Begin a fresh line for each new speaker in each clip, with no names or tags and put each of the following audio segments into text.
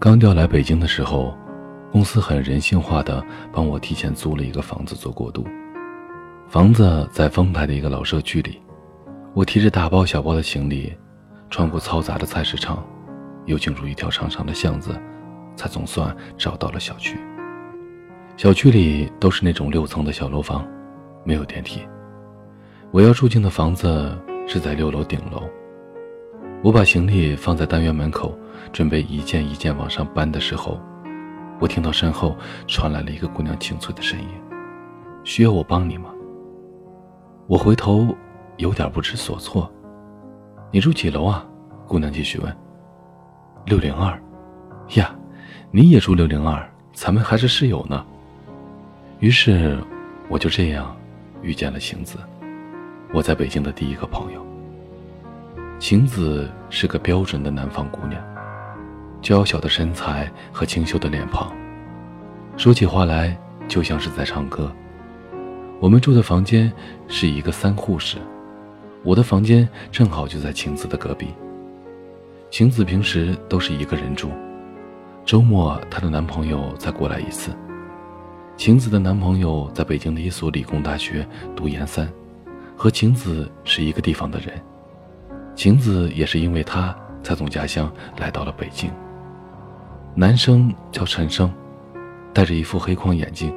刚调来北京的时候，公司很人性化的帮我提前租了一个房子做过渡。房子在丰台的一个老社区里，我提着大包小包的行李，穿过嘈杂的菜市场，又进入一条长长的巷子，才总算找到了小区。小区里都是那种六层的小楼房，没有电梯。我要住进的房子是在六楼顶楼。我把行李放在单元门口，准备一件一件往上搬的时候，我听到身后传来了一个姑娘清脆的声音：“需要我帮你吗？”我回头，有点不知所措。你住几楼啊？姑娘继续问。六零二，呀，你也住六零二，咱们还是室友呢。于是，我就这样遇见了晴子，我在北京的第一个朋友。晴子是个标准的南方姑娘，娇小的身材和清秀的脸庞，说起话来就像是在唱歌。我们住的房间是一个三护室，我的房间正好就在晴子的隔壁。晴子平时都是一个人住，周末她的男朋友才过来一次。晴子的男朋友在北京的一所理工大学读研三，和晴子是一个地方的人。晴子也是因为他才从家乡来到了北京。男生叫陈生，戴着一副黑框眼镜。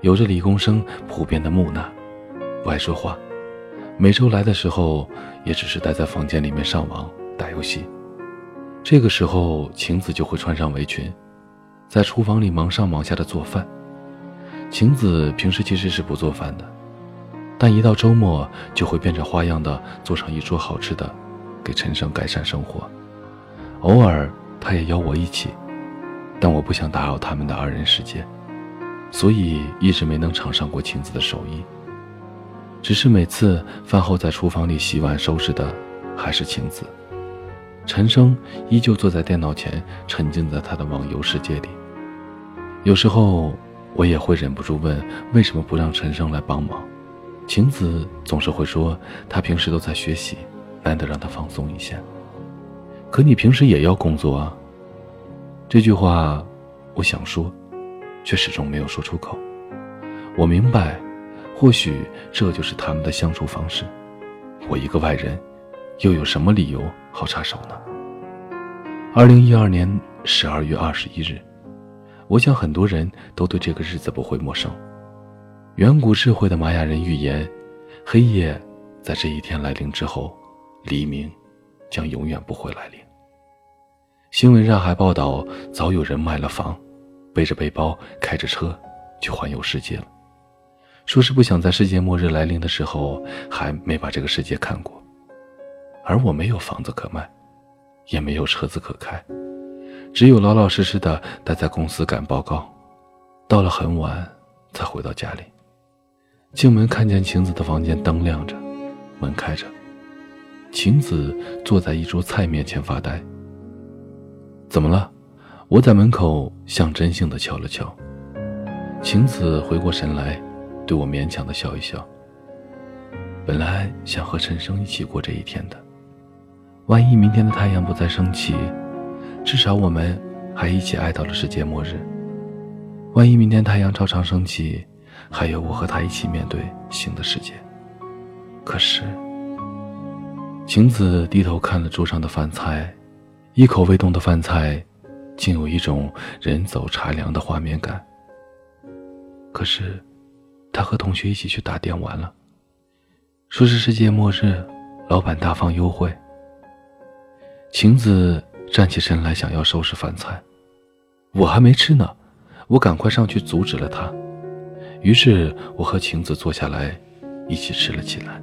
有着理工生普遍的木讷，不爱说话。每周来的时候，也只是待在房间里面上网打游戏。这个时候，晴子就会穿上围裙，在厨房里忙上忙下的做饭。晴子平时其实是不做饭的，但一到周末就会变着花样的做上一桌好吃的，给陈生改善生活。偶尔，他也邀我一起，但我不想打扰他们的二人世界。所以一直没能尝上过晴子的手艺。只是每次饭后在厨房里洗碗收拾的还是晴子，陈生依旧坐在电脑前，沉浸在他的网游世界里。有时候我也会忍不住问，为什么不让陈生来帮忙？晴子总是会说，他平时都在学习，难得让他放松一下。可你平时也要工作啊。这句话，我想说。却始终没有说出口。我明白，或许这就是他们的相处方式。我一个外人，又有什么理由好插手呢？二零一二年十二月二十一日，我想很多人都对这个日子不会陌生。远古智慧的玛雅人预言，黑夜在这一天来临之后，黎明将永远不会来临。新闻上还报道，早有人卖了房。背着背包，开着车，去环游世界了。说是不想在世界末日来临的时候，还没把这个世界看过。而我没有房子可卖，也没有车子可开，只有老老实实的待在公司赶报告，到了很晚才回到家里。进门看见晴子的房间灯亮着，门开着，晴子坐在一桌菜面前发呆。怎么了？我在门口象征性的敲了敲，晴子回过神来，对我勉强的笑一笑。本来想和陈生一起过这一天的，万一明天的太阳不再升起，至少我们还一起挨到了世界末日。万一明天太阳照常升起，还有我和他一起面对新的世界。可是，晴子低头看了桌上的饭菜，一口未动的饭菜。竟有一种人走茶凉的画面感。可是，他和同学一起去打电玩了，说是世界末日，老板大方优惠。晴子站起身来，想要收拾饭菜，我还没吃呢，我赶快上去阻止了他。于是，我和晴子坐下来，一起吃了起来。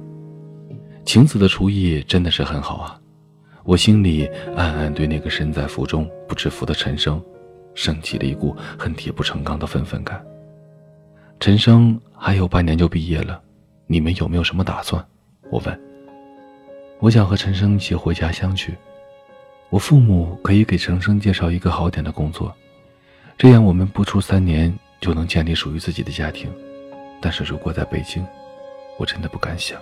晴子的厨艺真的是很好啊。我心里暗暗对那个身在福中不知福的陈生，升起了一股恨铁不成钢的愤愤感。陈生还有半年就毕业了，你们有没有什么打算？我问。我想和陈生一起回家乡去，我父母可以给陈生介绍一个好点的工作，这样我们不出三年就能建立属于自己的家庭。但是如果在北京，我真的不敢想。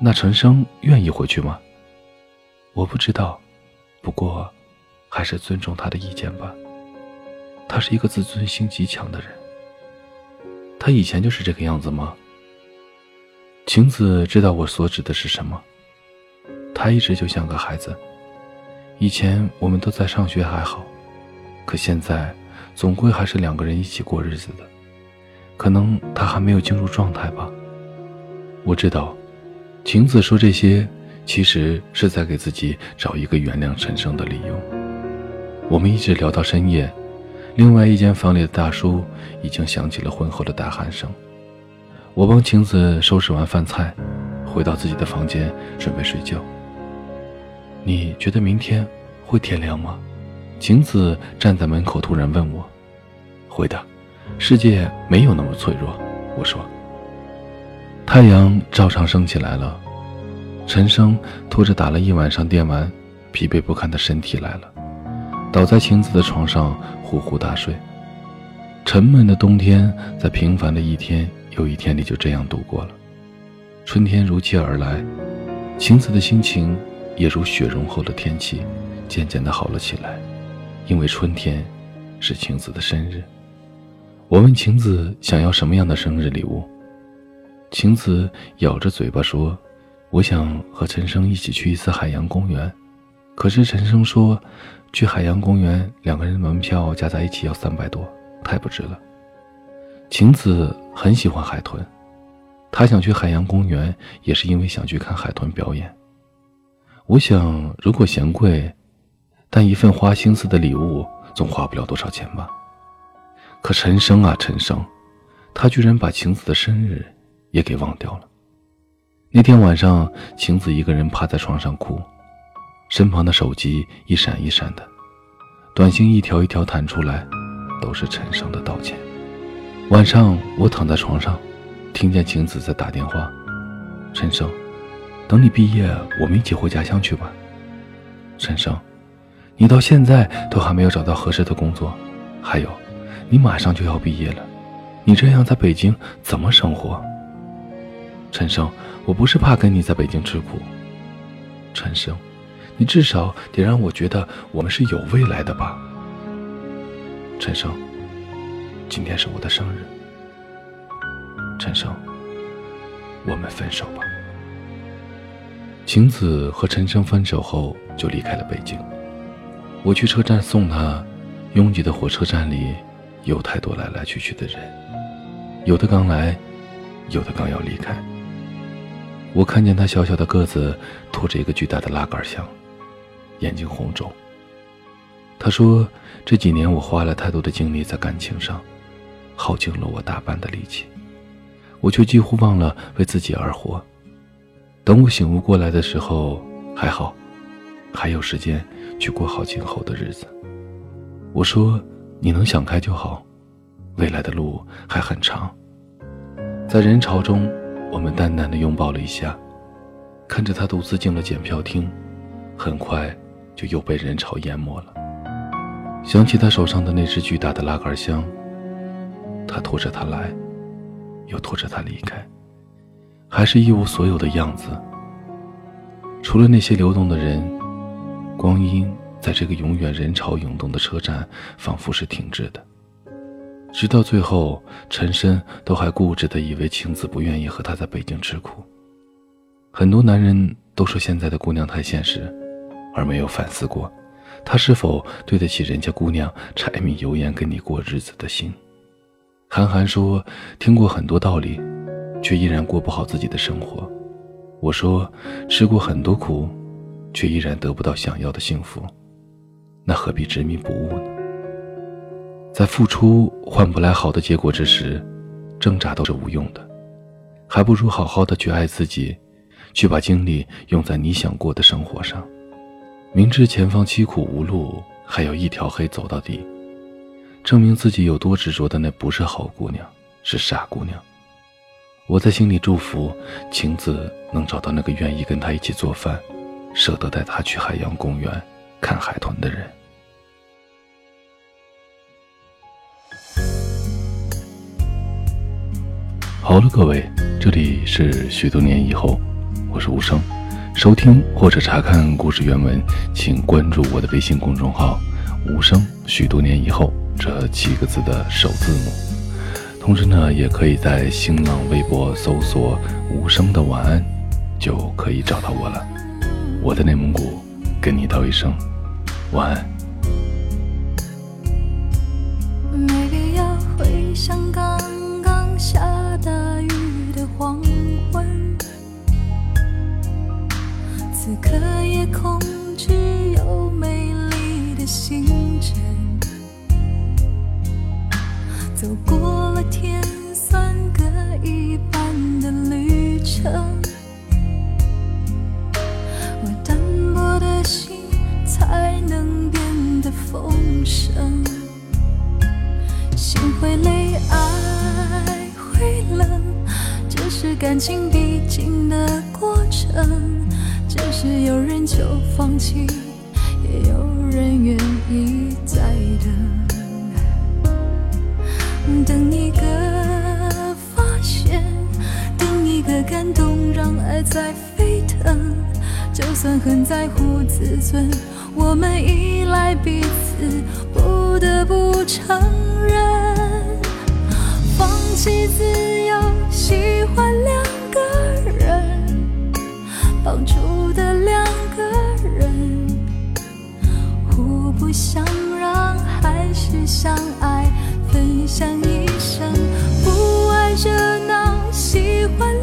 那陈生愿意回去吗？我不知道，不过，还是尊重他的意见吧。他是一个自尊心极强的人。他以前就是这个样子吗？晴子知道我所指的是什么。他一直就像个孩子。以前我们都在上学还好，可现在，总归还是两个人一起过日子的。可能他还没有进入状态吧。我知道，晴子说这些，其实是在给自己找一个原谅陈生的理由。我们一直聊到深夜，另外一间房里的大叔已经响起了婚后的大喊声。我帮晴子收拾完饭菜，回到自己的房间准备睡觉。你觉得明天会天亮吗？晴子站在门口突然问我。会的。世界没有那么脆弱，我说。太阳照常升起来了，陈生拖着打了一晚上电玩、疲惫不堪的身体来了，倒在晴子的床上呼呼大睡。沉闷的冬天在平凡的一天又一天里就这样度过了。春天如期而来，晴子的心情也如雪融后的天气，渐渐的好了起来，因为春天是晴子的生日。我问晴子想要什么样的生日礼物，晴子咬着嘴巴说：“我想和陈生一起去一次海洋公园。”可是陈生说：“去海洋公园两个人门票加在一起要三百多，太不值了。”晴子很喜欢海豚，她想去海洋公园也是因为想去看海豚表演。我想，如果嫌贵，但一份花心思的礼物总花不了多少钱吧。可陈生啊，陈生，他居然把晴子的生日也给忘掉了。那天晚上，晴子一个人趴在床上哭，身旁的手机一闪一闪的，短信一条一条弹出来，都是陈生的道歉。晚上，我躺在床上，听见晴子在打电话：“陈生，等你毕业，我们一起回家乡去吧。”陈生，你到现在都还没有找到合适的工作，还有。你马上就要毕业了，你这样在北京怎么生活？陈生，我不是怕跟你在北京吃苦。陈生，你至少得让我觉得我们是有未来的吧。陈生，今天是我的生日。陈生，我们分手吧。晴子和陈生分手后就离开了北京，我去车站送他，拥挤的火车站里。有太多来来去去的人，有的刚来，有的刚要离开。我看见他小小的个子拖着一个巨大的拉杆箱，眼睛红肿。他说：“这几年我花了太多的精力在感情上，耗尽了我大半的力气，我却几乎忘了为自己而活。等我醒悟过来的时候，还好，还有时间去过好今后的日子。”我说。你能想开就好，未来的路还很长。在人潮中，我们淡淡的拥抱了一下，看着他独自进了检票厅，很快就又被人潮淹没了。想起他手上的那只巨大的拉杆箱，他拖着它来，又拖着它离开，还是一无所有的样子。除了那些流动的人，光阴。在这个永远人潮涌动的车站，仿佛是停滞的。直到最后，陈深都还固执地以为晴子不愿意和他在北京吃苦。很多男人都说现在的姑娘太现实，而没有反思过，他是否对得起人家姑娘柴米油盐跟你过日子的心。韩寒说，听过很多道理，却依然过不好自己的生活。我说，吃过很多苦，却依然得不到想要的幸福。那何必执迷不悟呢？在付出换不来好的结果之时，挣扎都是无用的，还不如好好的去爱自己，去把精力用在你想过的生活上。明知前方凄苦无路，还有一条黑走到底，证明自己有多执着的那不是好姑娘，是傻姑娘。我在心里祝福晴子能找到那个愿意跟她一起做饭，舍得带她去海洋公园。看海豚的人。好了，各位，这里是许多年以后，我是无声。收听或者查看故事原文，请关注我的微信公众号“无声”。许多年以后，这七个字的首字母。同时呢，也可以在新浪微博搜索“无声的晚安”，就可以找到我了。我在内蒙古，跟你道一声晚安。
没必要回想刚刚下大雨的黄昏。此刻夜空只有美丽的星辰，走过风声。心会累，爱会冷，这是感情必经的过程。只是有人就放弃，也有人愿意再等，等一个发现，等一个感动，让爱在沸腾。就算很在乎自尊，我们依赖彼此，不得不承认，放弃自由，喜欢两个人，绑住。的两个人，互不相让，还是相爱，分享一生。不爱热闹，喜欢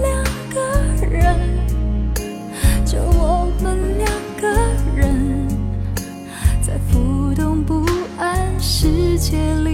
界里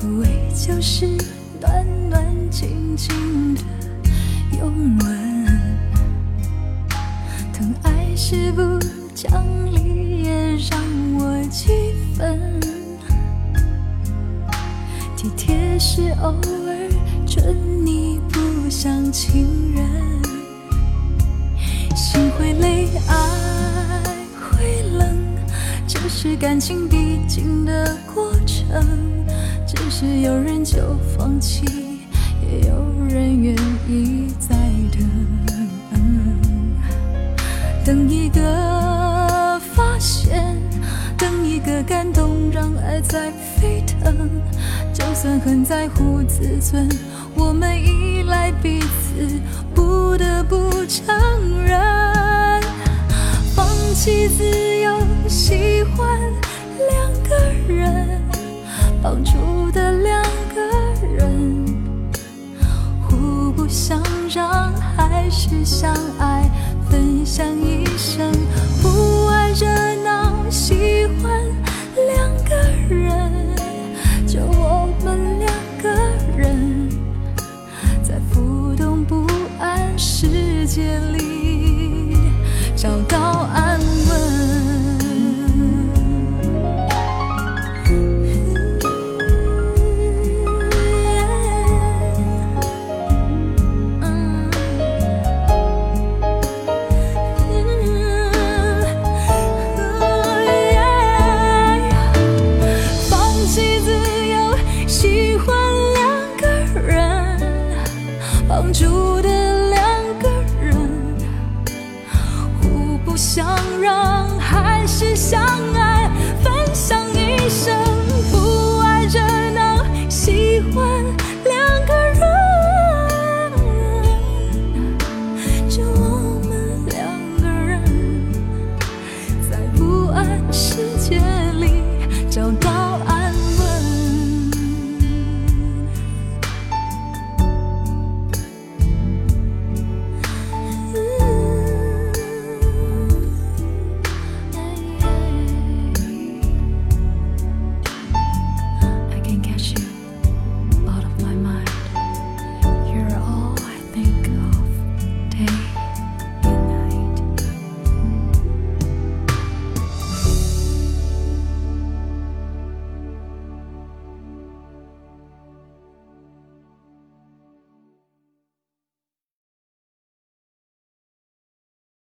抚慰就是暖暖静静的拥吻，疼爱是不讲理也让我气愤，体贴是偶尔准你不像情人。心会累，爱会冷，这是感情必经的过。是有人就放弃，也有人愿意再等。等一个发现，等一个感动，让爱在沸腾。就算很在乎自尊，我们依赖彼此，不得不承认，放弃自由，喜欢两个人，绑住的想让，还是相爱，分享一生，不爱热闹，喜欢两个人。就我们两个人，在浮动不安世界里